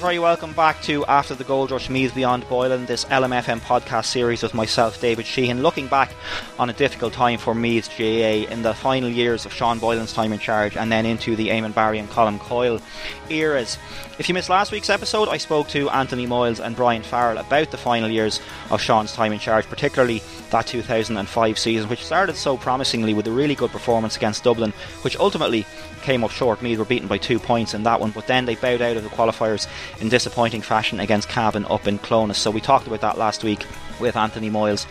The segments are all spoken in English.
you're very welcome back to After the Gold Rush Meath Beyond Boylan, this LMFM podcast series with myself, David Sheehan, looking back on a difficult time for Meath GAA in the final years of Sean Boylan's time in charge and then into the Eamon Barry and Colm Coyle eras. If you missed last week's episode, I spoke to Anthony Moyles and Brian Farrell about the final years of Sean's time in charge, particularly that 2005 season, which started so promisingly with a really good performance against Dublin, which ultimately came up short. Meath were beaten by two points in that one, but then they bowed out of the qualifiers in disappointing fashion against Cavan up in Clones. So we talked about that last week with Anthony Moyles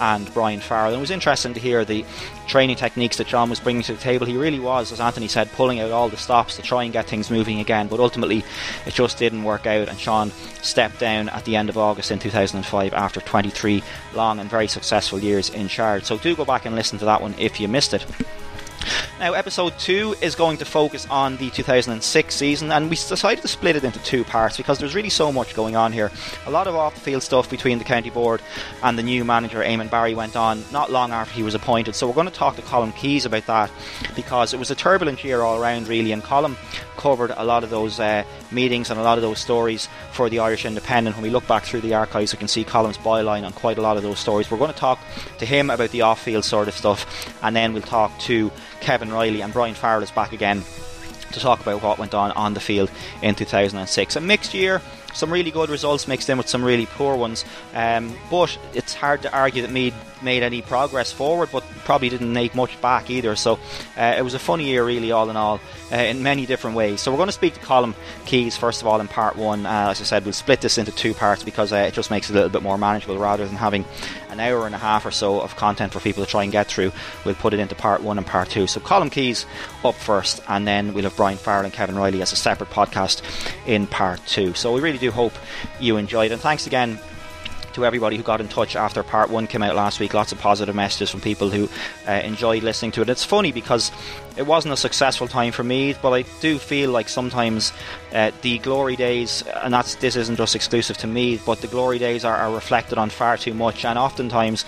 and Brian Farrell. And it was interesting to hear the training techniques that Sean was bringing to the table. He really was, as Anthony said, pulling out all the stops to try and get things moving again. But ultimately, it just didn't work out. And Sean stepped down at the end of August in 2005 after 23 long and very successful years in charge. So do go back and listen to that one if you missed it. Now, episode 2 is going to focus on the 2006 season, and we decided to split it into two parts because there's really so much going on here. A lot of off the field stuff between the county board and the new manager, Eamon Barry, went on not long after he was appointed. So, we're going to talk to Colm Keys about that because it was a turbulent year all around, really, and Colm covered a lot of those uh, meetings and a lot of those stories for the Irish Independent. When we look back through the archives, we can see Colm's byline on quite a lot of those stories. We're going to talk to him about the off field sort of stuff, and then we'll talk to Kevin Reilly and Brian Farrell is back again to talk about what went on on the field in 2006. A mixed year, some really good results mixed in with some really poor ones, um, but it's hard to argue that Meath made any progress forward, but probably didn't make much back either. So uh, it was a funny year, really, all in all, uh, in many different ways. So we're going to speak to Colm Keys first of all in part one. Uh, as I said, we'll split this into two parts because uh, it just makes it a little bit more manageable rather than having an hour and a half or so of content for people to try and get through. We'll put it into part one and part two. So Colm Keys up first, and then we'll have Brian Farrell and Kevin Reilly as a separate podcast in part two. So we really do hope you enjoyed, and thanks again to everybody who got in touch after part one came out last week. Lots of positive messages from people who uh, enjoyed listening to it. It's funny because it wasn't a successful time for me, but I do feel like sometimes uh, the glory days, and that's this isn't just exclusive to me, but the glory days are, are reflected on far too much, and oftentimes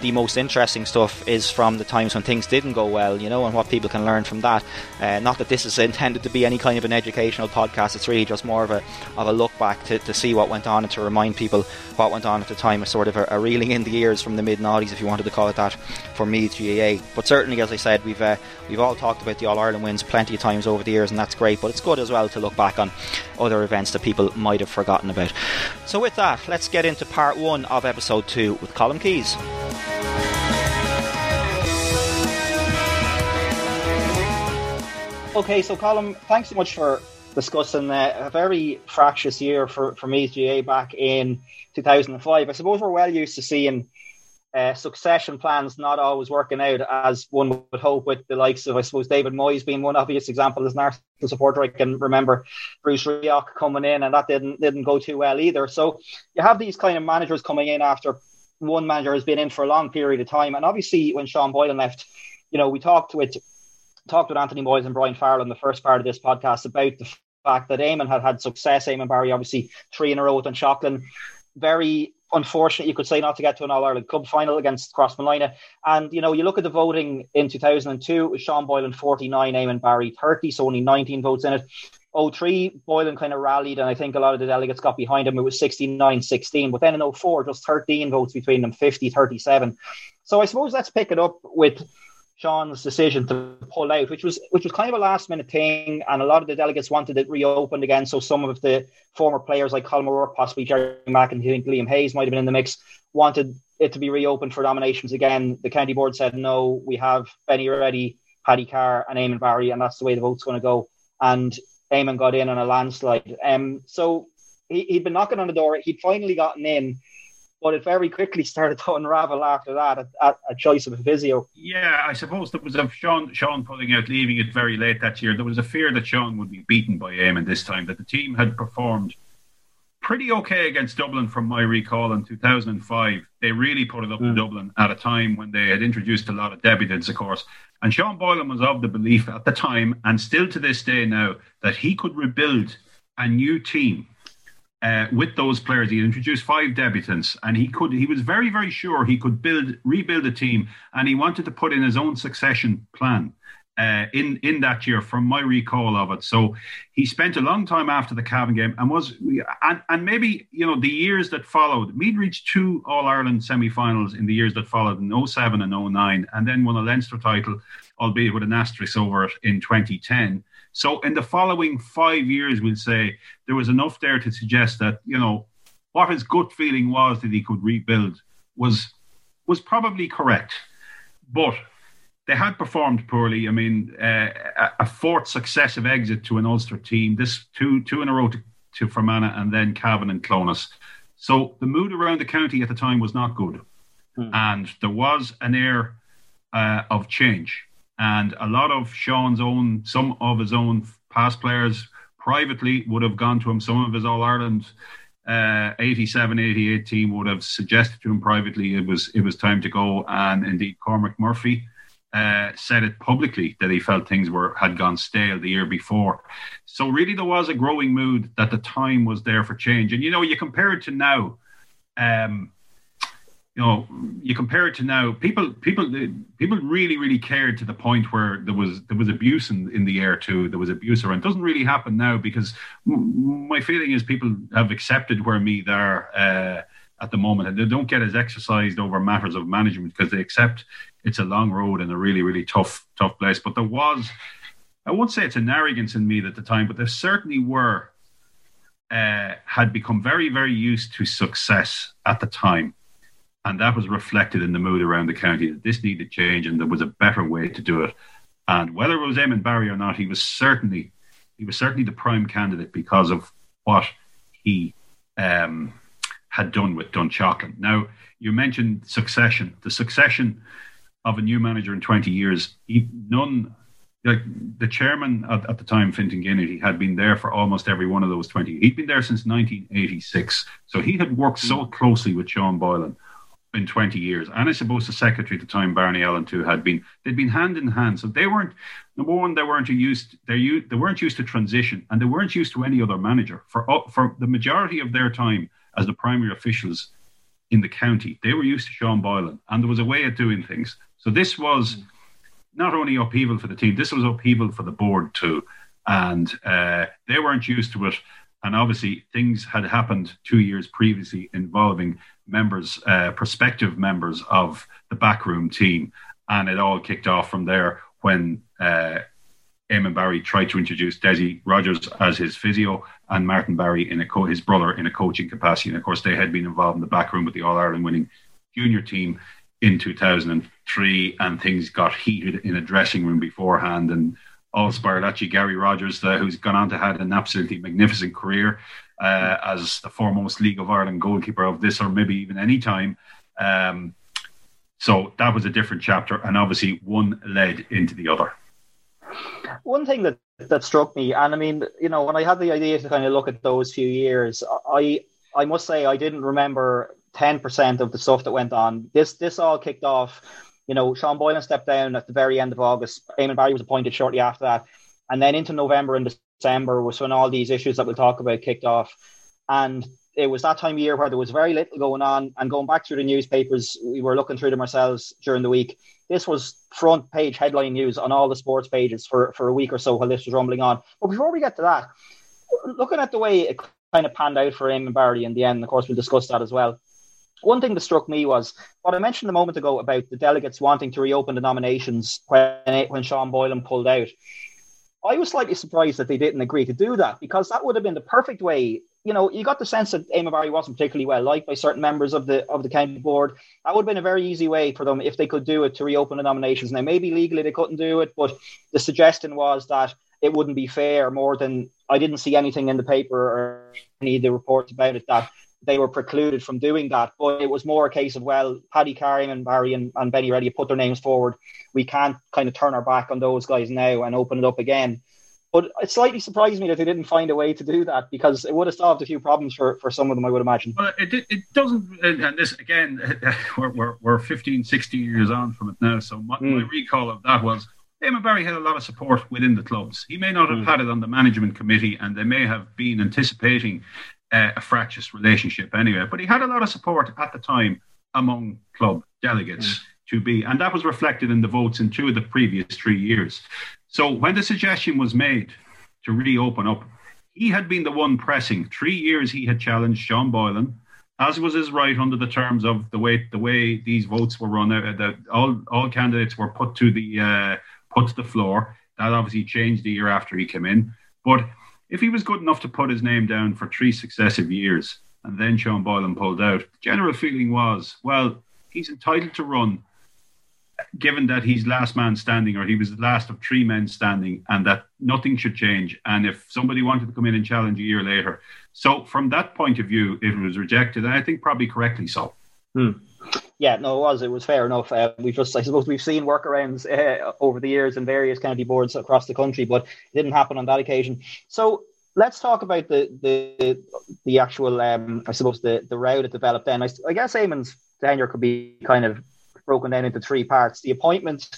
the most interesting stuff is from the times when things didn't go well, you know, and what people can learn from that. Uh, not that this is intended to be any kind of an educational podcast; it's really just more of a of a look back to, to see what went on and to remind people what went on at the time. A sort of a, a reeling in the ears from the mid noughties, if you wanted to call it that, for Meath GAA. But certainly, as I said, we've uh, we've all talked about the All Ireland wins plenty of times over the years, and that's great. But it's good as well to look back on other events that people might have forgotten about. So, with that, let's get into part one of episode two with Colm Keys. Okay, so Colm, thanks so much for discussing uh, a very fractious year for, for Meath GAA back in 2005. I suppose we're well used to seeing uh, succession plans not always working out as one would hope, with the likes of, I suppose, David Moyes being one obvious example as an Arsenal supporter. I can remember Bruce Rioch coming in, and that didn't didn't go too well either. So you have these kind of managers coming in after one manager has been in for a long period of time, and obviously when Sean Boylan left, you know, we talked with talked with Anthony Moyles and Brian Farrell in the first part of this podcast about the fact that Eamon had had success. Eamon Barry, obviously, three in a row with Dunshaughlin. Very unfortunate, you could say, not to get to an All Ireland Cup final against Crossmolina. And, you know, you look at the voting in 2002, it was Sean Boylan 49, Eamon Barry 30, so only 19 votes in it. 03, Boylan kind of rallied, and I think a lot of the delegates got behind him. It was 69 16. But then in 04, just 13 votes between them, 50 37. So I suppose let's pick it up with Sean's decision to pull out, which was which was kind of a last minute thing, and a lot of the delegates wanted it reopened again. So some of the former players like Colm O'Rourke, possibly Jerry Mack, and I think Liam Hayes might have been in the mix, wanted it to be reopened for nominations again. The county board said no. We have Benny Reddy, Paddy Carr, and Eamon Barry, and that's the way the vote's going to go. And Eamon got in on a landslide. Um, so he, he'd been knocking on the door. He'd finally gotten in but it very quickly started to unravel after that at, at a choice of a physio. Yeah, I suppose there was a Sean Sean pulling out, leaving it very late that year. There was a fear that Sean would be beaten by Eamon this time. That the team had performed pretty okay against Dublin, from my recall, in 2005. They really put it up mm. to Dublin at a time when they had introduced a lot of debutants, of course. And Sean Boylan was of the belief at the time, and still to this day now, that he could rebuild a new team uh, with those players. He introduced five debutants, and he could. He was very, very sure he could build, rebuild a team, and he wanted to put in his own succession plan. Uh, in in that year, from my recall of it, so he spent a long time after the Cavan game, and was and and maybe you know the years that followed. Meath reached two All Ireland semi-finals in the years that followed in 07 and 09, and then won a Leinster title, albeit with an asterisk over it in 2010. So in the following five years, we'll say there was enough there to suggest that you know what his gut feeling was that he could rebuild was was probably correct, but they had performed poorly. I mean, uh, a fourth successive exit to an Ulster team, this two two in a row to, to Fermanagh and then Cavan and Clones. So the mood around the county at the time was not good, hmm. and there was an air uh, of change and a lot of Sean's own, some of his own past players privately would have gone to him. Some of his All Ireland uh, 87, 88 team would have suggested to him privately it was it was time to go. And indeed, Cormac Murphy uh, said it publicly that he felt things were had gone stale the year before. So really, there was a growing mood that the time was there for change. And you know, you compare it to now. Um, you know, you compare it to now. People, people, people really, really cared to the point where there was there was abuse in, in the air too. There was abuse around. It doesn't really happen now because my feeling is people have accepted where me there uh, at the moment, and they don't get as exercised over matters of management because they accept it's a long road and a really, really tough, tough place. But there was, I won't say it's an arrogance in me at the time, but there certainly were. Uh, had become very, very used to success at the time and that was reflected in the mood around the county that this needed change and there was a better way to do it. And whether it was Eamon Barry or not, he was certainly he was certainly the prime candidate because of what he um, had done with Dunshaughlin. Now, you mentioned succession. The succession of a new manager in 20 years, he, none, like the chairman at, at the time, Fintan Ginnity, had been there for almost every one of those 20. He'd been there since 1986. So he had worked so closely with Sean Boylan in 20 years. And I suppose the secretary at the time, Barney Allen, too, had been they'd been hand in hand. So they weren't number one, they weren't used they they weren't used to transition, and they weren't used to any other manager for uh, for the majority of their time as the primary officials in the county. They were used to Sean Boylan, and there was a way of doing things. So this was not only upheaval for the team, this was upheaval for the board too, and uh, they weren't used to it. And obviously, things had happened two years previously involving members, uh, prospective members of the backroom team. And it all kicked off from there when uh, Eamon Barry tried to introduce Desi Rogers as his physio and Martin Barry in a co- his brother in a coaching capacity. And of course, they had been involved in the backroom with the All Ireland winning junior team in 2003, and things got heated in a dressing room beforehand. And all spiraled actually Gary Rogers, who's gone on to have an absolutely magnificent career uh, as the foremost League of Ireland goalkeeper of this or maybe even any time. Um, so that was a different chapter, and obviously one led into the other. One thing that that struck me, and I mean, you know, when I had the idea to kind of look at those few years, I I must say I didn't remember ten percent of the stuff that went on. This this all kicked off. You know, Sean Boylan stepped down at the very end of August. Eamon Barry was appointed shortly after that, and then into November and December was when all these issues that we'll talk about kicked off. And it was that time of year where there was very little going on. And going back through the newspapers, we were looking through them ourselves during the week. This was front page headline news on all the sports pages for, for a week or so while this was rumbling on. But before we get to that, looking at the way it kind of panned out for Eamon Barry in the end, of course, we'll discuss that as well. One thing that struck me was what I mentioned a moment ago about the delegates wanting to reopen the nominations when, when Sean Boylan pulled out. I was slightly surprised that they didn't agree to do that because that would have been the perfect way you know, you got the sense that Eamon Barry wasn't particularly well liked by certain members of the of the county board. That would have been a very easy way for them if they could do it to reopen the nominations. Now, maybe legally they couldn't do it, but the suggestion was that it wouldn't be fair. More than I didn't see anything in the paper or any of the reports about it that they were precluded from doing that. But it was more a case of well, Paddy Carey and Barry and, and Benny Reddy put their names forward. We can't kind of turn our back on those guys now and open it up again. But it slightly surprised me that they didn't find a way to do that because it would have solved a few problems for, for some of them, I would imagine. Well, it, it doesn't, and this again, we're, we're, we're 15, 16 years on from it now. So my, mm. my recall of that was Eamon Barry had a lot of support within the clubs. He may not have mm. had it on the management committee, and they may have been anticipating uh, a fractious relationship anyway, but he had a lot of support at the time among club delegates. Mm. To be, and that was reflected in the votes in two of the previous three years. So when the suggestion was made to reopen up, he had been the one pressing. Three years he had challenged Sean Boylan, as was his right under the terms of the way the way these votes were run. Uh, that all all candidates were put to the uh, put to the floor. That obviously changed the year after he came in. But if he was good enough to put his name down for three successive years, and then Sean Boylan pulled out, the general feeling was, well, he's entitled to run given that he's last man standing or he was the last of three men standing and that nothing should change. And if somebody wanted to come in and challenge a year later. So from that point of view it was rejected. And i think probably correctly so. Hmm. Yeah no it was it was fair enough uh, we've just i suppose we've seen workarounds uh, over the years in various county boards across the country but it didn't happen on that occasion so let's talk about the the the actual um, i suppose the the route it developed then i, I guess Eamon's tenure could be kind of broken down into three parts. The appointment,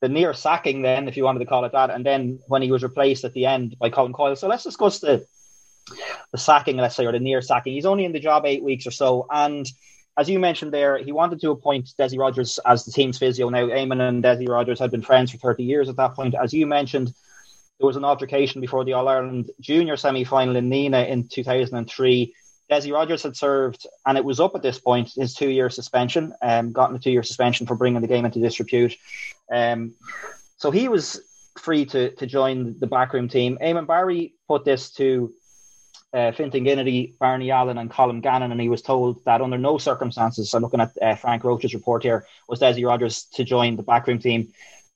the near sacking, then, if you wanted to call it that, and then when he was replaced at the end by Colm Coyle. So let's discuss the the sacking, let's say, or the near sacking. He's only in the job eight weeks or so, and as you mentioned there, he wanted to appoint Desi Rogers as the team's physio. Now, Eamon and Desi Rogers had been friends for 30 years at that point. As you mentioned, there was an altercation before the All Ireland Junior semi final in Nina in 2003. Desi Rogers had served, and it was up at this point, his two year suspension, um, gotten a two year suspension for bringing the game into disrepute. Um, so he was free to, to join the backroom team. Eamon Barry put this to uh, Fintan Ginnity, Barney Allen, and Colin Gannon, and he was told that under no circumstances, so looking at uh, Frank Roche's report here, was Desi Rogers to join the backroom team.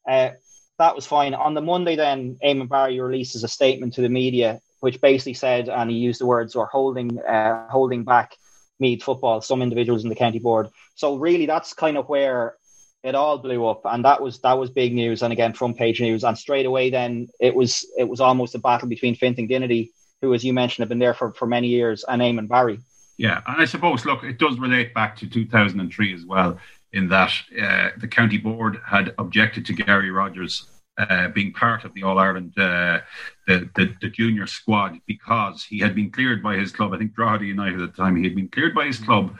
Uh, that was fine. On the Monday, then, Eamon Barry releases a statement to the media which basically said, and he used the words, "or holding uh, holding back Meath football." Some individuals in the county board. So really, that's kind of where it all blew up, and that was that was big news, and again front page news. And straight away, then it was it was almost a battle between Fintan Ginnity, who, as you mentioned, have been there for, for many years, and Eamon Barry. Yeah, and I suppose look, it does relate back to 2003 as well, in that uh, the county board had objected to Gary Rogers uh, being part of the All Ireland, uh, the, the, the junior squad, because he had been cleared by his club. I think Drogheda United at the time. He had been cleared by his club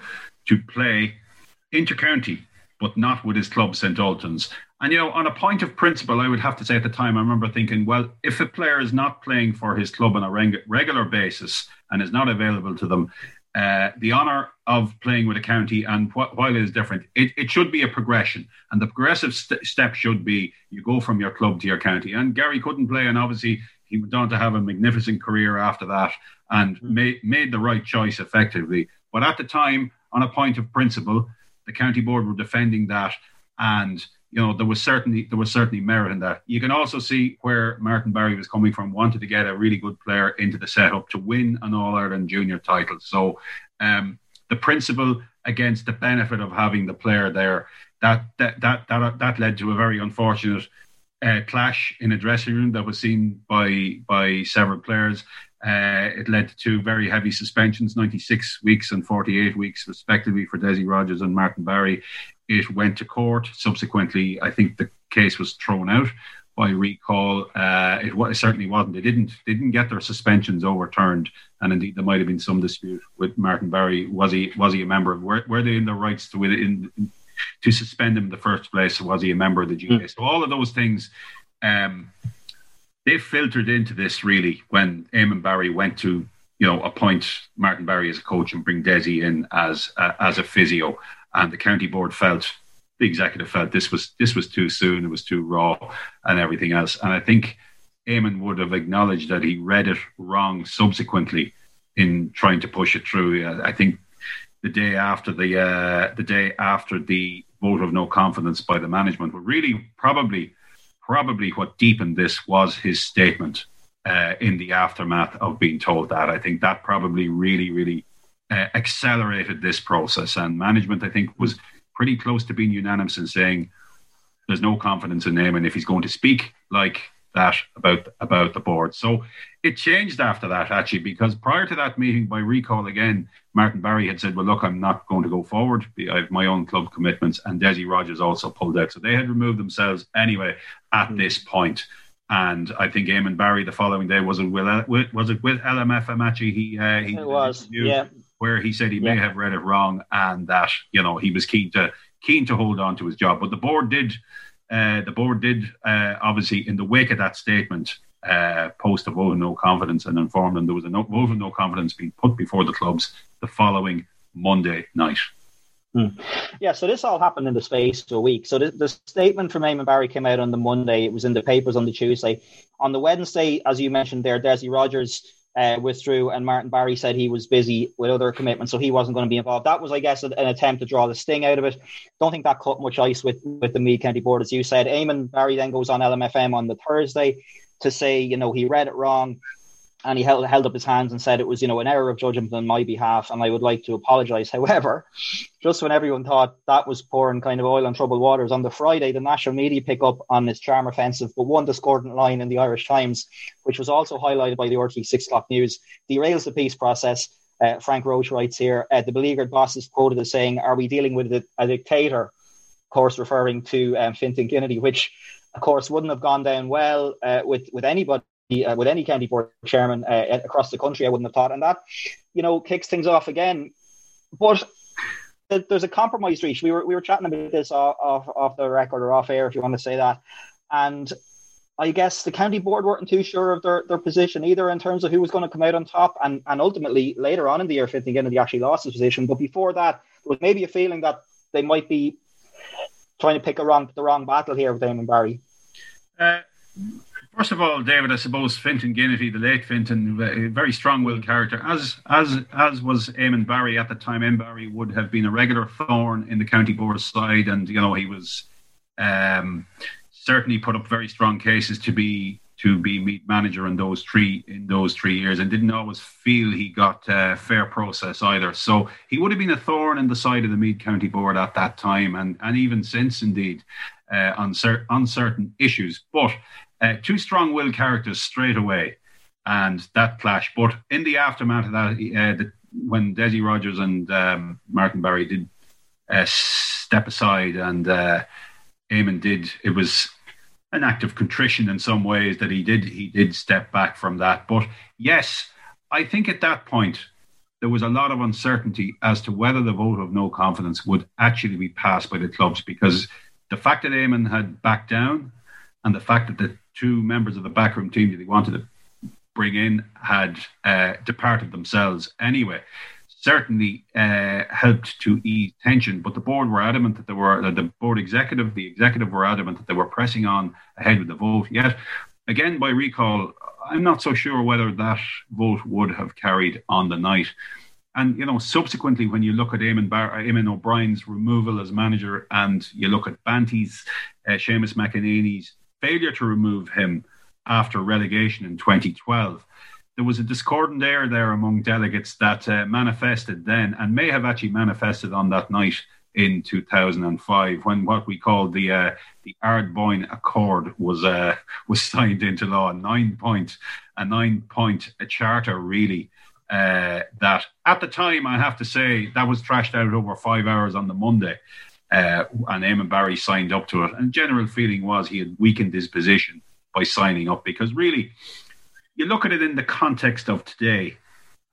to play inter-county, but not with his club St Ultans. And you know, on a point of principle, I would have to say at the time, I remember thinking, well, if a player is not playing for his club on a reg- regular basis and is not available to them, uh, the honour of playing with a county, and wh- while it is different, it, it should be a progression. And the progressive st- step should be you go from your club to your county. And Gary couldn't play, and obviously he went on to have a magnificent career after that and mm-hmm. made, made the right choice effectively. But at the time, on a point of principle, the county board were defending that. And you know, there was certainly there was certainly merit in that. You can also see where Martin Barry was coming from, wanted to get a really good player into the setup to win an All Ireland junior title. So um, the principle against the benefit of having the player there, that that that that, that led to a very unfortunate uh, clash in a dressing room that was seen by by several players. Uh, it led to very heavy suspensions, 96 weeks and 48 weeks, respectively, for Desi Rogers and Martin Barry. It went to court. Subsequently, I think the case was thrown out. by recall. Uh, it, it, certainly wasn't. They didn't they didn't get their suspensions overturned, and indeed there might have been some dispute with Martin Barry. Was he was he a member? Of, were, were they in the rights to in, in, to suspend him in the first place? Was he a member of the GA? Mm. So all of those things. Um, they filtered into this really when Eamon Barry went to you know appoint Martin Barry as a coach and bring Desi in as uh, as a physio, and the county board felt the executive felt this was this was too soon, it was too raw, and everything else. And I think Eamon would have acknowledged that he read it wrong subsequently in trying to push it through. I think the day after the uh, the day after the vote of no confidence by the management, but really probably probably what deepened this was his statement uh, in the aftermath of being told that. I think that probably really really uh, accelerated this process, and management I think was pretty close to being unanimous in saying there's no confidence in and if he's going to speak like that about about the board. So it changed after that actually, because prior to that meeting, by recall again, Martin Barry had said, "Well, look, I'm not going to go forward. I have my own club commitments," and Desi Rogers also pulled out. So they had removed themselves anyway at mm-hmm. this point. And I think Eamon Barry the following day was it with was it with LMF Amachi? He uh, he it was yeah where he said he yeah. may have read it wrong and that you know he was keen to keen to hold on to his job. But the board did uh, the board did uh, obviously in the wake of that statement uh, post a vote of no confidence and informed them there was a no, vote of no confidence being put before the clubs the following Monday night. Hmm. Yeah, so this all happened in the space of a week. So the, the statement from Eamon Barry came out on the Monday. It was in the papers on the Tuesday. On the Wednesday, as you mentioned there, Desi Rogers uh, withdrew, and Martin Barry said he was busy with other commitments, so he wasn't going to be involved. That was, I guess, an attempt to draw the sting out of it. Don't think that cut much ice with with the Meath County Board, as you said. Eamon Barry then goes on LMFM on the Thursday to say, you know, he read it wrong and he held, held up his hands and said it was, you know, an error of judgment on my behalf, and I would like to apologise. However, just when everyone thought that was pouring kind of oil on troubled waters, on the Friday, the national media pick up on this charm offensive, but one discordant line in the Irish Times, which was also highlighted by the RTÉ Six O'clock News, derails the peace process. Uh, Frank Roche writes here, uh, the beleaguered boss is quoted as saying, "Are we dealing with a, a dictator?" Of course, referring to um, Fintan Ginnity, which of course, wouldn't have gone down well uh, with with anybody uh, with any county board chairman uh, across the country. I wouldn't have thought, and that you know kicks things off again. But there's a compromise reached. We were we were chatting about this off, off the record or off air, if you want to say that, and. I guess the county board weren't too sure of their, their position either in terms of who was going to come out on top, and, and ultimately later on in the year, again, they actually lost his position. But before that, there was maybe a feeling that they might be trying to pick a wrong the wrong battle here with Eamon Barry. Uh, First of all, David, I suppose Fintan Ginnity, the late Fintan, a very strong-willed character, as as as was Eamon Barry at the time. Eamon Barry would have been a regular thorn in the county board side, and you know he was um, certainly put up very strong cases to be to be Meath manager in those three in those three years, and didn't always feel he got uh, fair process either. So he would have been a thorn in the side of the Meath County Board at that time, and and even since, indeed, uh, on, cer- on certain issues. But uh, two strong willed characters straight away, and that clash. But in the aftermath of that, uh, the, when Desi Rogers and um, Martin Barry did uh, step aside and uh, Eamon did, it was an act of contrition in some ways that he did he did step back from that. But yes, I think at that point there was a lot of uncertainty as to whether the vote of no confidence would actually be passed by the clubs because the fact that Eamon had backed down and the fact that the two members of the backroom team that he wanted to bring in had uh, departed themselves anyway certainly uh, helped to ease tension. But the board were adamant that they were the board executive, the executive were adamant that they were pressing on ahead with the vote. Yet, again, by recall, I'm not so sure whether that vote would have carried on the night. And you know, subsequently, when you look at Eamon, Bar- Eamon O'Brien's removal as manager, and you look at Banty's, uh, Seamus McEnaney's failure to remove him after relegation in 2012. There was a discordant air there among delegates that uh, manifested then and may have actually manifested on that night in 2005 when what we call the uh, the Ardboyne Accord was uh, was signed into law. A nine point a nine point a charter really uh, that at the time I have to say that was trashed out over five hours on the Monday. Uh, and Eamon Barry signed up to it. And general feeling was he had weakened his position by signing up because really, you look at it in the context of today,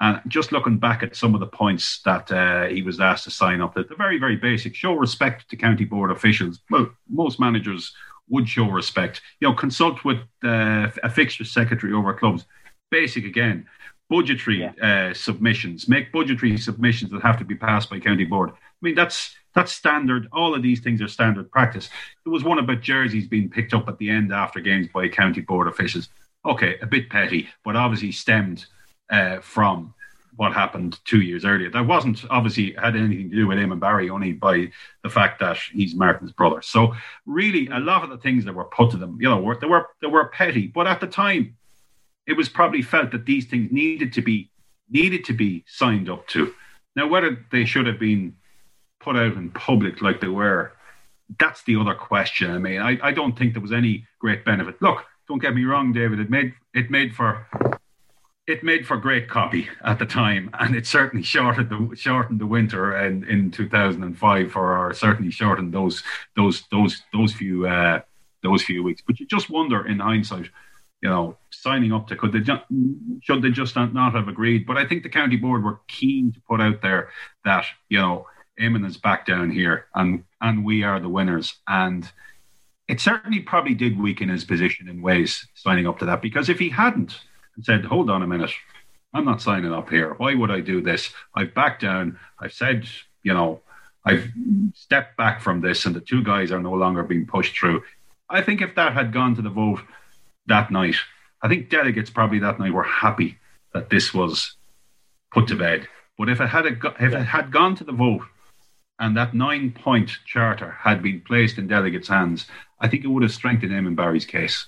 and just looking back at some of the points that uh, he was asked to sign up, that the very, very basic show respect to county board officials. Well, most managers would show respect. You know, consult with uh, a fixture secretary over clubs. Basic again, budgetary yeah. uh, submissions. Make budgetary submissions that have to be passed by county board. I mean, that's that's standard. All of these things are standard practice. There was one about jerseys being picked up at the end after games by county board officials. Okay, a bit petty, but obviously stemmed uh, from what happened two years earlier. That wasn't obviously had anything to do with Eamon Barry, only by the fact that he's Martin's brother. So really, a lot of the things that were put to them, you know, were, they were they were petty. But at the time, it was probably felt that these things needed to be needed to be signed up to. Now, whether they should have been put out in public like they were, that's the other question. I mean, I, I don't think there was any great benefit. Look, don't get me wrong, David. It made it made for it made for great copy at the time, and it certainly shortened the shortened the winter in, in 2005 for or certainly shortened those those those those few uh, those few weeks. But you just wonder in hindsight, you know, signing up to could they just, should they just not have agreed? But I think the county board were keen to put out there that you know Is back down here, and and we are the winners. And it certainly probably did weaken his position in ways signing up to that because if he hadn't said, "Hold on a minute, I'm not signing up here. Why would I do this? I've backed down. I've said, you know, I've stepped back from this, and the two guys are no longer being pushed through." I think if that had gone to the vote that night, I think delegates probably that night were happy that this was put to bed. But if it had a, if it had gone to the vote and that nine point charter had been placed in delegates' hands, I think it would have strengthened Eamon Barry's case.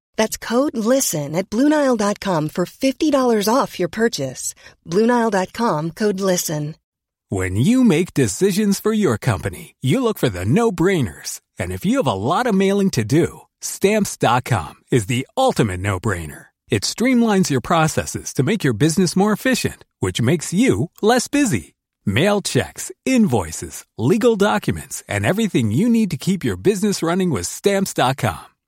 That's code LISTEN at Bluenile.com for $50 off your purchase. Bluenile.com code LISTEN. When you make decisions for your company, you look for the no brainers. And if you have a lot of mailing to do, Stamps.com is the ultimate no brainer. It streamlines your processes to make your business more efficient, which makes you less busy. Mail checks, invoices, legal documents, and everything you need to keep your business running with Stamps.com.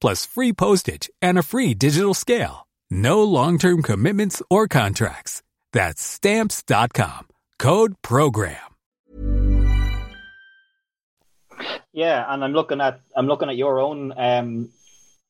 plus free postage and a free digital scale. No long term commitments or contracts. That's stamps.com. Code program. Yeah, and I'm looking at I'm looking at your own um,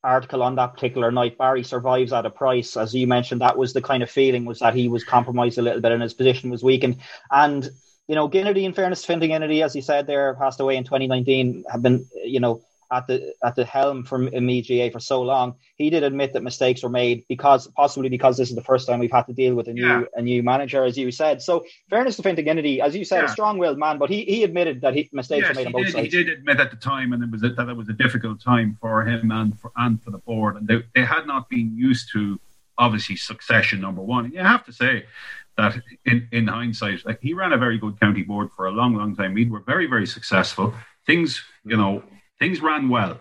article on that particular night. Barry survives at a price, as you mentioned. That was the kind of feeling was that he was compromised a little bit and his position was weakened. And you know, Ginnity, in fairness, Fintan Ginnity, as you said there, passed away in 2019. Have been you know at the at the helm from MGA for so long, he did admit that mistakes were made because possibly because this is the first time we've had to deal with a new yeah. a new manager, as you said. So fairness to Fintan Ginnity, as you said, yeah. a strong-willed man, but he, he admitted that he, mistakes yes, were made on both did. sides. He did admit at the time, and it was a, that it was a difficult time for him and for and for the board, and they, they had not been used to obviously succession number one. And you have to say that in, in hindsight, like he ran a very good county board for a long, long time. We were very, very successful. Things, you know, things ran well.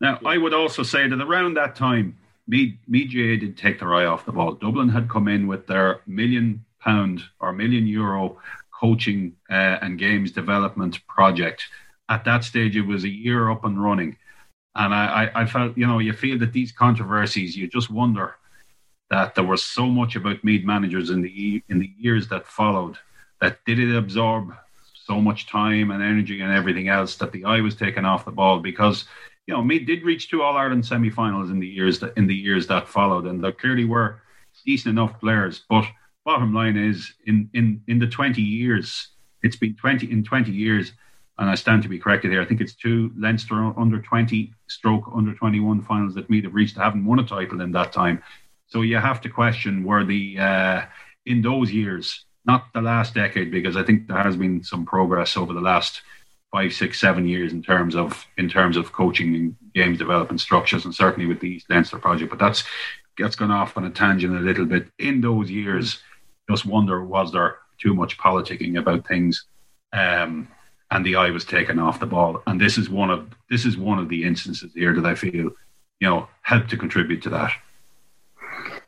Now, I would also say that around that time, Meath GAA did take their eye off the ball. Dublin had come in with their million pound or million euro coaching uh, and games development project. At that stage, it was a year up and running. And I, I, I felt, you know, you feel that these controversies, you just wonder that there was so much about Meath managers in the in the years that followed that did it absorb so much time and energy and everything else that the eye was taken off the ball because you know Meath did reach two All Ireland semi-finals in the years that in the years that followed and there clearly were decent enough players but bottom line is in in in the 20 years it's been 20 in 20 years and I stand to be corrected here. I think it's two Leinster under 20 stroke under 21 finals that Meath have reached. Haven't won a title in that time. So you have to question were the uh, in those years, not the last decade, because I think there has been some progress over the last five, six, seven years in terms of in terms of coaching and games development structures, and certainly with the East Leinster project. But that's that's gone off on a tangent a little bit. In those years, just wonder was there too much politicking about things, um, and the eye was taken off the ball. And this is one of this is one of the instances here that I feel, you know, helped to contribute to that.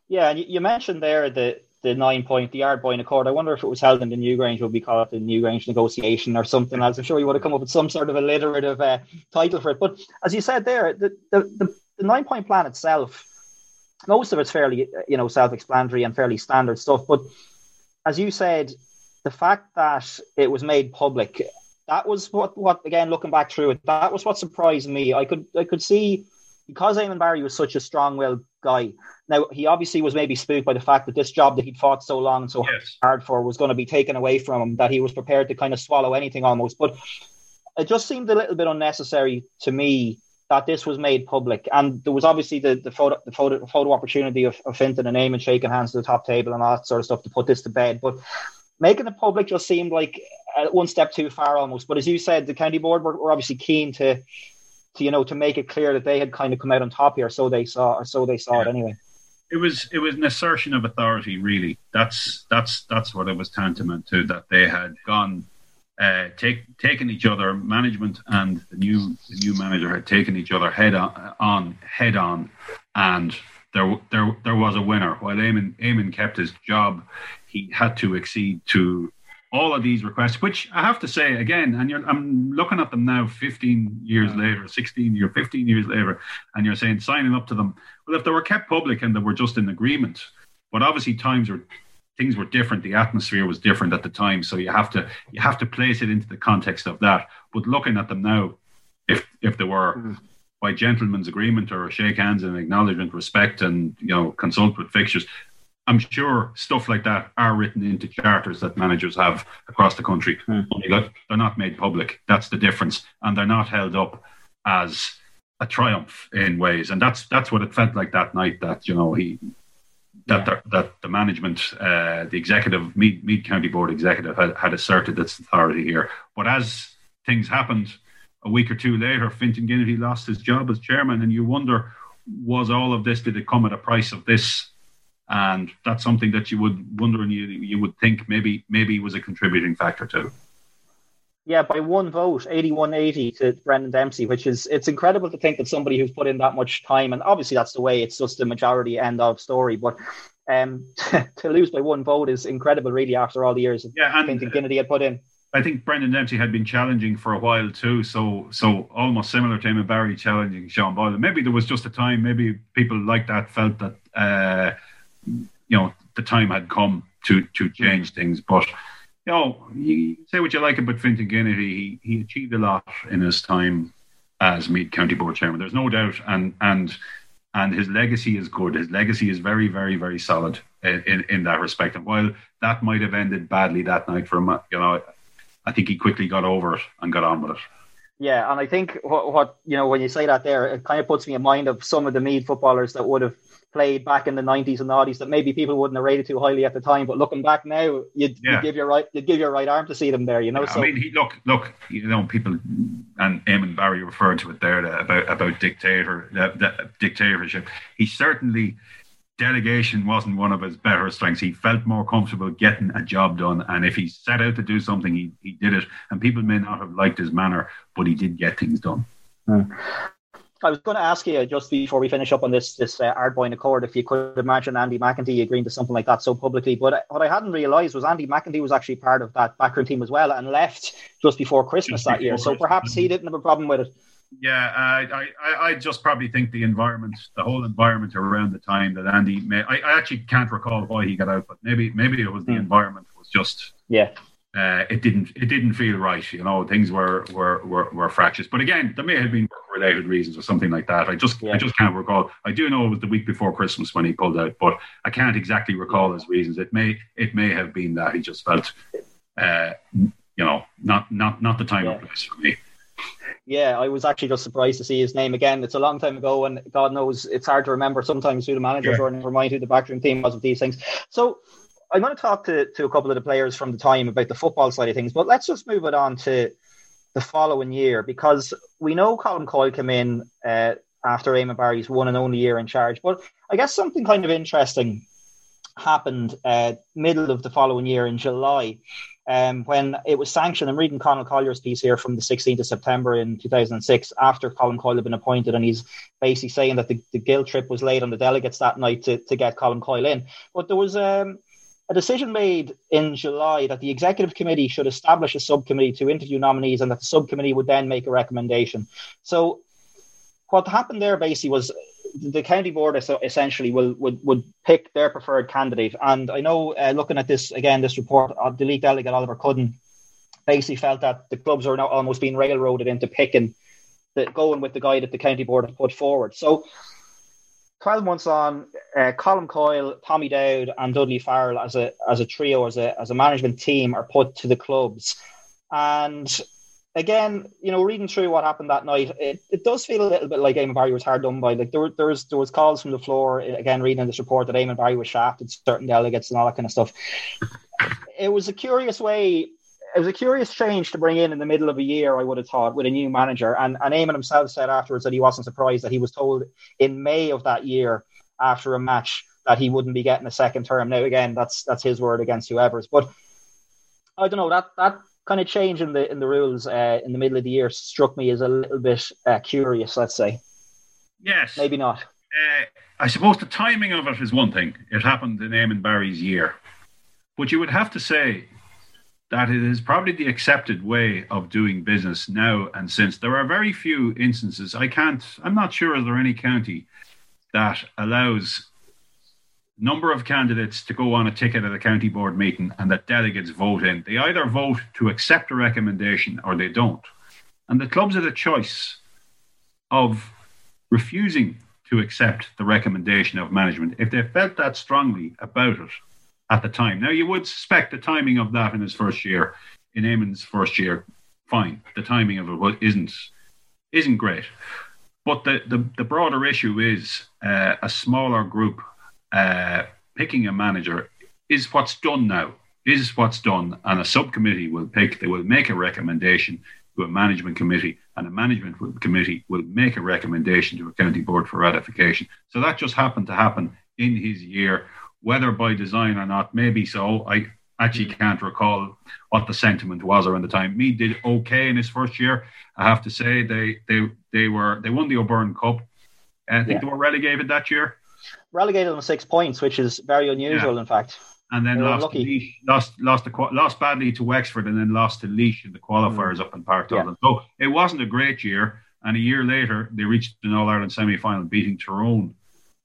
Yeah, and you mentioned there the the nine point, the Ardboyne Accord. I wonder if it was held in the Newgrange, would be called the Newgrange negotiation or something else. I'm sure you would have come up with some sort of alliterative uh, title for it. But as you said there, the, the, the, the nine point plan itself, most of it's fairly, you know, self explanatory and fairly standard stuff. But as you said, the fact that it was made public, that was what, what again, looking back through it, that was what surprised me. I could, I could see because Eamon Barry was such a strong-willed guy. Now he obviously was maybe spooked by the fact that this job that he'd fought so long and so yes. hard for was going to be taken away from him. That he was prepared to kind of swallow anything almost. But it just seemed a little bit unnecessary to me that this was made public. And there was obviously the, the photo the photo photo opportunity of, of Fintan and Eamon shaking hands at the top table and all that sort of stuff to put this to bed. But making it public just seemed like uh, one step too far almost. But as you said, the county board were, were obviously keen to to you know to make it clear that they had kind of come out on top here, so they saw, or so they saw yeah. it anyway. It was it was an assertion of authority, really. That's that's that's what it was tantamount to. That they had gone, uh, take taken each other, management and the new the new manager had taken each other head on, on head on, and there there there was a winner. While Eamon Eamon kept his job, he had to accede to all of these requests, which I have to say again, and you're I'm looking at them now 15 years later, 16 years, 15 years later, and you're saying signing up to them. Well, if they were kept public and they were just in agreement, but obviously times were things were different, the atmosphere was different at the time, so you have to you have to place it into the context of that. But looking at them now, if if they were mm-hmm. by gentleman's agreement or a shake hands and acknowledgement, respect, and you know consult with fixtures, I'm sure stuff like that are written into charters that managers have across the country. Mm. Only they're not made public. That's the difference, and they're not held up as a triumph in ways. And that's that's what it felt like that night. That you know he that yeah. the, that the management, uh, the executive, Meath, Meath County Board executive had, had asserted its authority here. But as things happened a week or two later, Fintan Ginnity lost his job as chairman, and you wonder was all of this did it come at a price of this and that's something that you would wonder and you you would think maybe maybe was a contributing factor too. Yeah, by one vote, 81-80 to Brendan Dempsey, which is it's incredible to think that somebody who's put in that much time, and obviously that's the way it's just the majority end of story, but um, to lose by one vote is incredible, really, after all the years yeah, and, Fintan Ginnity had put in. I think Brendan Dempsey had been challenging for a while too, so so almost similar to him and Barry challenging Sean Boylan. Maybe there was just a time, maybe people like that felt that uh, you know the time had come to to change things. But you know, you say what you like about Fintan Ginnity, he he achieved a lot in his time as Meath County Board Chairman. There's no doubt, and and and his legacy is good. His legacy is very, very, very solid in, in, in that respect. And while that might have ended badly that night for him, you know, I think he quickly got over it and got on with it. Yeah, and I think what, what you know when you say that there, it kind of puts me in mind of some of the Meath footballers that would have played back in the nineties and nineties that maybe people wouldn't have rated too highly at the time. But looking back now, you'd, yeah. you'd give your right you'd give your right arm to see them there. You know, yeah, so I mean, he, look, look, you know, people and Eamon Barry referred to it there about about dictator uh, dictatorship. He certainly delegation wasn't one of his better strengths. He felt more comfortable getting a job done. And if he set out to do something, he, he did it. And people may not have liked his manner, but he did get things done. I was going to ask you just before we finish up on this this uh, Ardboyne Accord if you could imagine Andy McEntee agreeing to something like that so publicly. But what I hadn't realised was Andy McEntee was actually part of that backroom team as well and left just before Christmas just that before year. Christmas. So perhaps he didn't have a problem with it. Yeah, I, I, I just probably think the environment, the whole environment around the time that Andy made, I, I actually can't recall why he got out, but maybe maybe it was the mm. environment was just yeah. Uh, it didn't it didn't feel right, you know. Things were were were, were fractious, but again, there may have been related reasons or something like that. I just yeah. I just can't recall. I do know it was the week before Christmas when he pulled out, but I can't exactly recall his reasons. It may it may have been that he just felt, uh, you know, not not not the time yeah. or place for me. Yeah, I was actually just surprised to see his name again. It's a long time ago, and God knows it's hard to remember sometimes who the managers yeah. were and remind who the backroom team was of these things. So I'm going to talk to, to a couple of the players from the time about the football side of things, but let's just move it on to the following year because we know Colm Coyle came in uh, after Eamon Barry's one and only year in charge. But I guess something kind of interesting happened uh, middle of the following year in July um, when it was sanctioned. I'm reading Conal Collier's piece here from the 16th of September in 2006 after Colm Coyle had been appointed, and he's basically saying that the, the guilt trip was laid on the delegates that night to, to get Colm Coyle in. But there was um, a decision made in July that the executive committee should establish a subcommittee to interview nominees and that the subcommittee would then make a recommendation. So what happened there basically was the county board essentially will would, would pick their preferred candidate. And I know, uh, looking at this again, this report, uh, the league delegate Oliver Cudden basically felt that the clubs are now almost being railroaded into picking the going with the guy that the county board have put forward. So. 12 months on, uh, Colm Coyle, Tommy Dowd, and Dudley Farrell as a as a trio, as a as a management team, are put to the clubs. And again, you know, reading through what happened that night, it, it does feel a little bit like Eamon Barry was hard done by. Like there, there was there was calls from the floor again, reading this report that Eamon Barry was shafted certain delegates and all that kind of stuff. It was a curious way. It was a curious change to bring in in the middle of a year. I would have thought with a new manager, and and Eamon himself said afterwards that he wasn't surprised that he was told in May of that year after a match that he wouldn't be getting a second term. Now again, that's that's his word against whoever's, but. I don't know that that kind of change in the in the rules uh, in the middle of the year struck me as a little bit uh, curious. Let's say. Yes. Maybe not. Uh, I suppose the timing of it is one thing. It happened in Eamon Barry's year, but you would have to say that it is probably the accepted way of doing business now and since. There are very few instances. I can't. I'm not sure is there any county that allows number of candidates to go on a ticket at a county board meeting and that delegates vote in. They either vote to accept a recommendation or they don't. And the clubs had a choice of refusing to accept the recommendation of management if they felt that strongly about it at the time. Now, you would suspect the timing of that in his first year, in Eamon's first year, fine. The timing of it isn't isn't great. But the, the, the broader issue is uh, a smaller group uh, picking a manager is what's done now, is what's done. And a subcommittee will pick, they will make a recommendation to a management committee, and a management committee will make a recommendation to a county board for ratification. So that just happened to happen in his year, whether by design or not, maybe so. I actually can't recall what the sentiment was around the time. Meath did okay in his first year. I have to say they they they were they won the O'Byrne Cup. I think yeah. they were relegated that year relegated on six points, which is very unusual, yeah. in fact. And then lost, Laois, lost lost the, lost badly to Wexford, and then lost to Laois in the qualifiers mm. up in Park yeah. So it wasn't a great year. And a year later, they reached an All Ireland semi final, beating Tyrone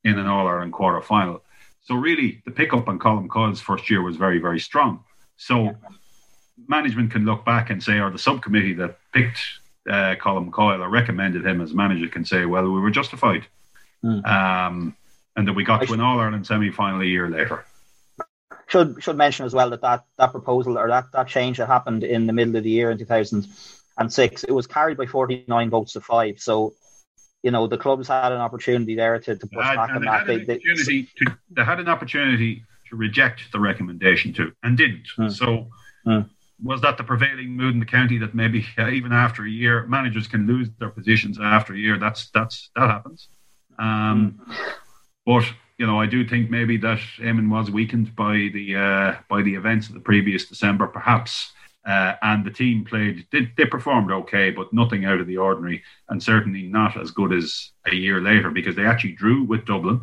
in an All Ireland quarter final. So really, the pickup on Colm Coyle's first year was very, very strong. So yeah. management can look back and say, or the subcommittee that picked uh, Colm Coyle or recommended him as manager can say, well, we were justified. Mm. Um, and that we got to an All Ireland semi final a year later. Should should mention as well that, that that proposal or that, that change that happened in the middle of the year in 2000 and six. It was carried by 49 votes to five. So, you know, the clubs had an opportunity there to, to push back on they that. They, they, to, they had an opportunity to reject the recommendation too, and didn't. Hmm. So, Hmm. was that the prevailing mood in the county that maybe uh, even after a year, managers can lose their positions after a year? That's that's that happens. Um, Hmm. But you know, I do think maybe that Eamon was weakened by the uh, by the events of the previous December, perhaps. Uh, and the team played; they, they performed okay, but nothing out of the ordinary, and certainly not as good as a year later because they actually drew with Dublin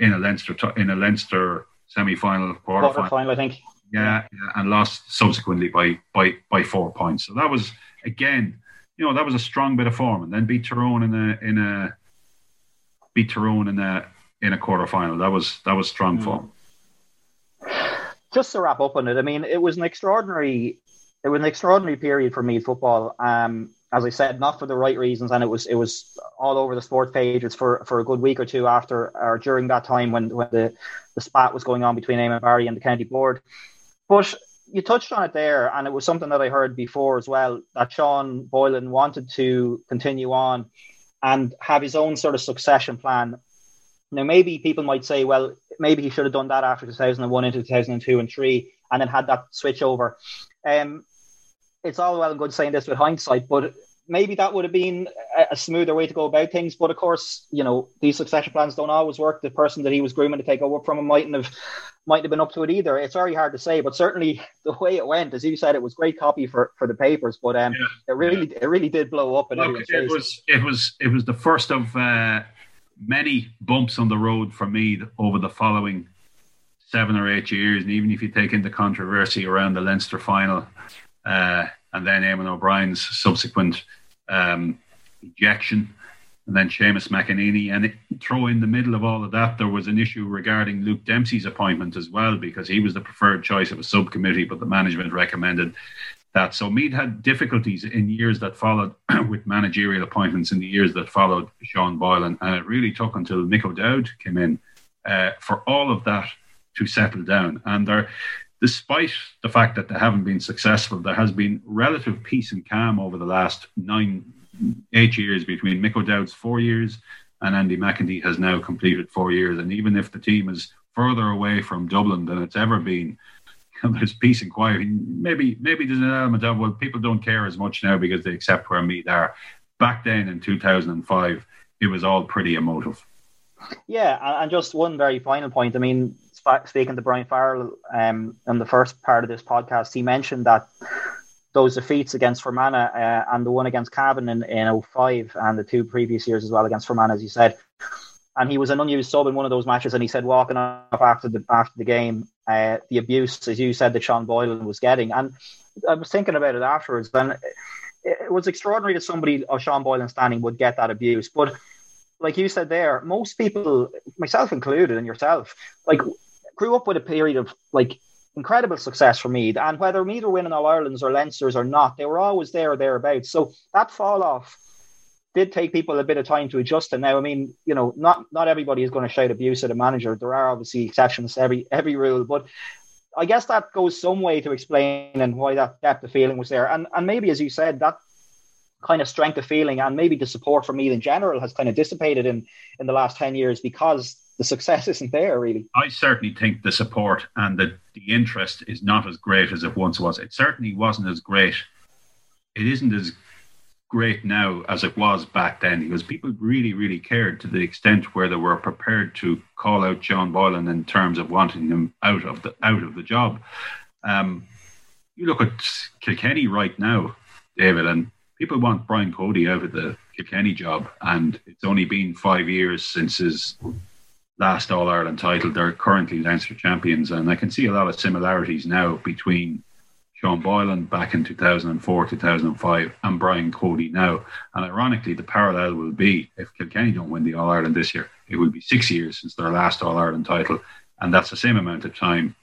in a Leinster in a Leinster semi-final, quarter final, quarter-final, I think. yeah, yeah, and lost subsequently by by by four points. So that was again, you know, that was a strong bit of form, and then beat Tyrone in a in a beat Tyrone in a in a quarter final. That was that was strong Mm. form. just to wrap up on it, I mean, it was an extraordinary, it was an extraordinary period for Meath football. Um, as I said, not for the right reasons, and it was it was all over the sports pages for, for a good week or two after or during that time when, when the, the spat was going on between Eamon Barry and the county board. But you touched on it there, and it was something that I heard before as well that Sean Boylan wanted to continue on and have his own sort of succession plan. Now, maybe people might say, well, maybe he should have done that after 2001 into 2002 and 3 and then had that switch over. Um, it's all well and good saying this with hindsight, but maybe that would have been a, smoother way to go about things. But of course, you know, these succession plans don't always work. The person that he was grooming to take over from him mightn't have mightn't have been up to it either. It's very hard to say, but certainly the way it went, as you said, it was great copy for, for the papers, but um, Yeah. it really it really did blow up Look, it face. was it was it was the first of uh, many bumps on the road for me over the following seven or eight years, and even if you take in the controversy around the Leinster final, uh, and then Eamon O'Brien's subsequent um, ejection, and then Seamus McEnaney, and it, throw in the middle of all of that, there was an issue regarding Luke Dempsey's appointment as well, because he was the preferred choice of a subcommittee, but the management recommended that. So Meath had difficulties in years that followed with managerial appointments in the years that followed Sean Boylan, and it really took until Mick O'Dowd came in uh, for all of that to settle down. And there, despite the fact that they haven't been successful, there has been relative peace and calm over the last nine, eight years between Mick O'Dowd's four years and Andy McEntee has now completed four years. And even if the team is further away from Dublin than it's ever been, there's peace and quiet. Maybe maybe there's an element of well, people don't care as much now because they accept where Meath are. Back then in 2005, it was all pretty emotive. Yeah, and just one very final point. I mean, speaking to Brian Farrell um, in the first part of this podcast, he mentioned that those defeats against Fermanagh uh, and the one against Cavan in, in 05 and the two previous years as well against Fermanagh, as you said. And he was an unused sub in one of those matches, and he said walking off after the after the game, uh, the abuse, as you said, that Sean Boylan was getting. And I was thinking about it afterwards, and it, was extraordinary that somebody of Sean Boylan's standing would get that abuse. But like you said there, most people, myself included, and yourself, like grew up with a period of like incredible success for Meath, and whether Meath are winning All Irelands or Leinsters or not, they were always there or thereabouts. So that fall off did take people a bit of time to adjust And Now, I mean, you know, not not everybody is going to shout abuse at a manager. There are obviously exceptions to every every rule, but I guess that goes some way to explaining why that depth of feeling was there, and and maybe as you said that kind of strength of feeling and maybe the support for Meath in general has kind of dissipated in in the last 10 years because the success isn't there really I certainly think the support and the, the interest is not as great as it once was. It certainly wasn't as great. It isn't as great now as it was back then because people really, really cared to the extent where they were prepared to call out Sean Boylan in terms of wanting him out of the out of the job. Um, you look at Kilkenny right now, David, and people want Brian Cody out of the Kilkenny job, and it's only been five years since his last All Ireland title. They're currently Leinster champions, and I can see a lot of similarities now between Sean Boylan back in 2004, 2005, and Brian Cody now. And ironically, the parallel will be if Kilkenny don't win the All Ireland this year, it will be six years since their last All Ireland title, and that's the same amount of time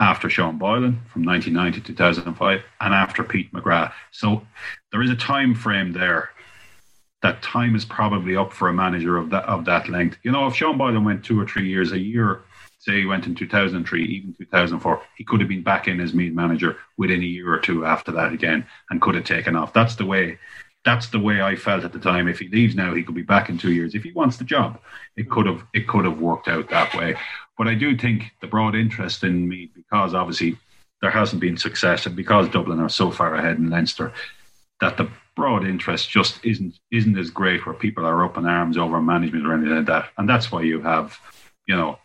after Sean Boylan from 1990 to 2005 and after Pete McGrath. So there is a time frame there that time is probably up for a manager of that of that length. You know, if Sean Boylan went two or three years, a year say he went in 2003, even 2004, he could have been back in as main manager within a year or two after that again and could have taken off. That's the way. That's the way I felt at the time. If he leaves now, he could be back in two years. If he wants the job, it could have it could have worked out that way. But I do think the broad interest in me because obviously there hasn't been success, and because Dublin are so far ahead in Leinster, that the broad interest just isn't isn't as great where people are up in arms over management or anything like that. And that's why you have, you know,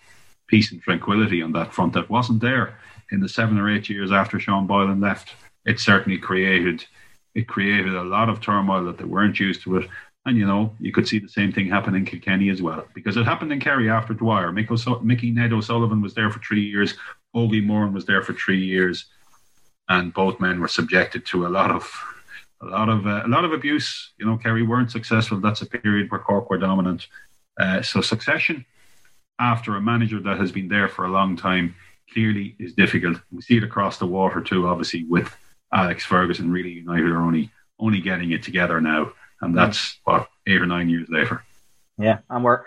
peace and tranquility on that front that wasn't there in the seven or eight years after Sean Boylan left. It certainly created it created a lot of turmoil that they weren't used to it. And you know, you could see the same thing happen in Kilkenny as well, because it happened in Kerry after Dwyer. Mickey Ned O'Sullivan was there for three years. Ogie Moran was there for three years, and both men were subjected to a lot of a lot of uh, a lot of abuse. You know, Kerry weren't successful. That's a period where Cork were dominant. Uh, so succession after a manager that has been there for a long time clearly is difficult. We see it across the water too. Obviously, with Alex Ferguson, really United are only only getting it together now, and that's what eight or nine years later. Yeah, and we're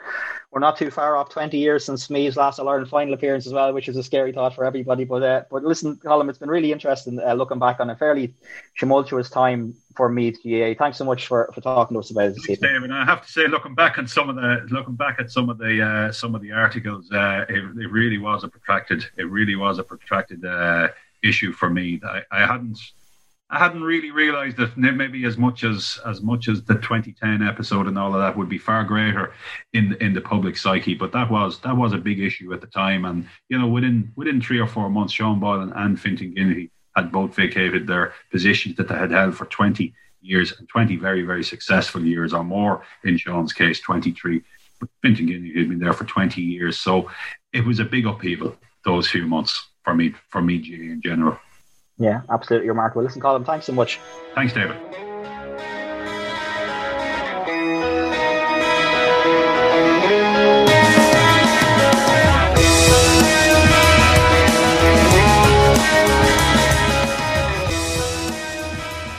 we're not too far off 20 years since Meath's last All Ireland final appearance as well, which is a scary thought for everybody. But uh, but listen, Colm, it's been really interesting uh, looking back on a fairly tumultuous time for Meath GAA. Thanks so much for, for talking to us about it this Thanks, David. I have to say, looking back at some of the looking back at some of the uh, some of the articles, uh, it, it, really was a protracted it really was a protracted uh, issue for me. I, I hadn't I hadn't really realised that maybe as much as as much as the 2010 episode and all of that would be far greater in in the public psyche. But that was that was a big issue at the time, and you know within within three or four months, Sean Boylan and Fintan Ginnity had both vacated their positions that they had held for 20 years and 20 very very successful years or more. In Sean's case, 23. But Fintan Ginnity had been there for 20 years, so it was a big upheaval those few months for me for me in general. Yeah, absolutely remarkable. Listen, Colm, thanks so much. Thanks, David.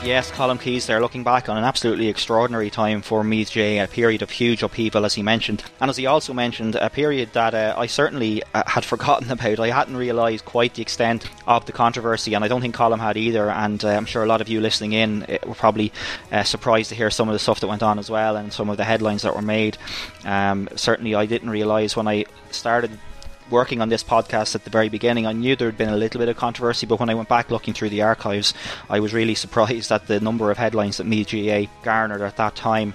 Yes, Colm Keys there, looking back on an absolutely extraordinary time for Meath J, a period of huge upheaval, as he mentioned. And as he also mentioned, a period that uh, I certainly uh, had forgotten about. I hadn't realised quite the extent of the controversy, and I don't think Colm had either. And uh, I'm sure a lot of you listening in uh, were probably uh, surprised to hear some of the stuff that went on as well, and some of the headlines that were made. Um, certainly, I didn't realise when I started working on this podcast at the very beginning, I knew there had been a little bit of controversy, but when I went back looking through the archives, I was really surprised at the number of headlines that Meath GAA garnered at that time.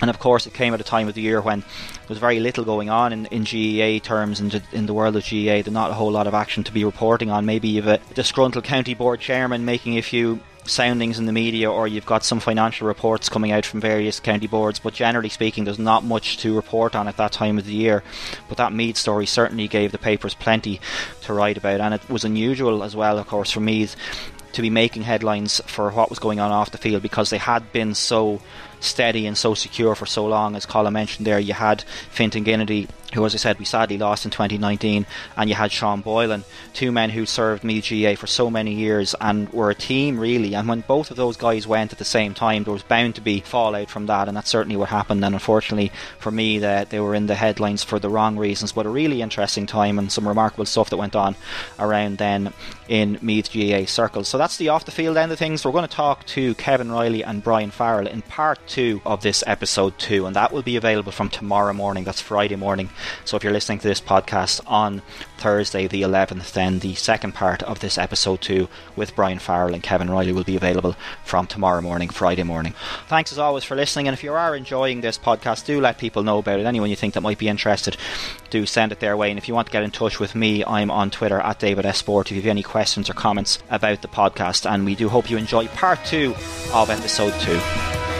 And of course, it came at a time of the year when there was very little going on in, in GAA terms and in the world of GAA. There's not a whole lot of action to be reporting on. Maybe you've a disgruntled county board chairman making a few soundings in the media or you've got some financial reports coming out from various county boards, but generally speaking, there's not much to report on at that time of the year. But that Meath story certainly gave the papers plenty to write about, and it was unusual as well, of course, for Meath to be making headlines for what was going on off the field because they had been so steady and so secure for so long. As Colm mentioned there, you had Fintan Ginnity who, as I said, we sadly lost in 2019, and you had Sean Boylan, two men who served Meath GAA for so many years and were a team really. And when both of those guys went at the same time, there was bound to be fallout from that, and that's certainly what happened. And unfortunately for me, that they were in the headlines for the wrong reasons. But a really interesting time and some remarkable stuff that went on around then in Meath GAA circles. So that's the off the field end of things. We're going to talk to Kevin Reilly and Brian Farrell in part two of this episode two, and that will be available from tomorrow morning. That's Friday morning. So if you're listening to this podcast on Thursday, the 11th, then the second part of this episode 2 with Brian Farrell and Kevin Reilly will be available from tomorrow morning, Friday morning. Thanks as always for listening. And if you are enjoying this podcast, do let people know about it. Anyone you think that might be interested, do send it their way. And if you want to get in touch with me, I'm on Twitter at David S. Sport if you have any questions or comments about the podcast. And we do hope you enjoy part 2 of episode 2.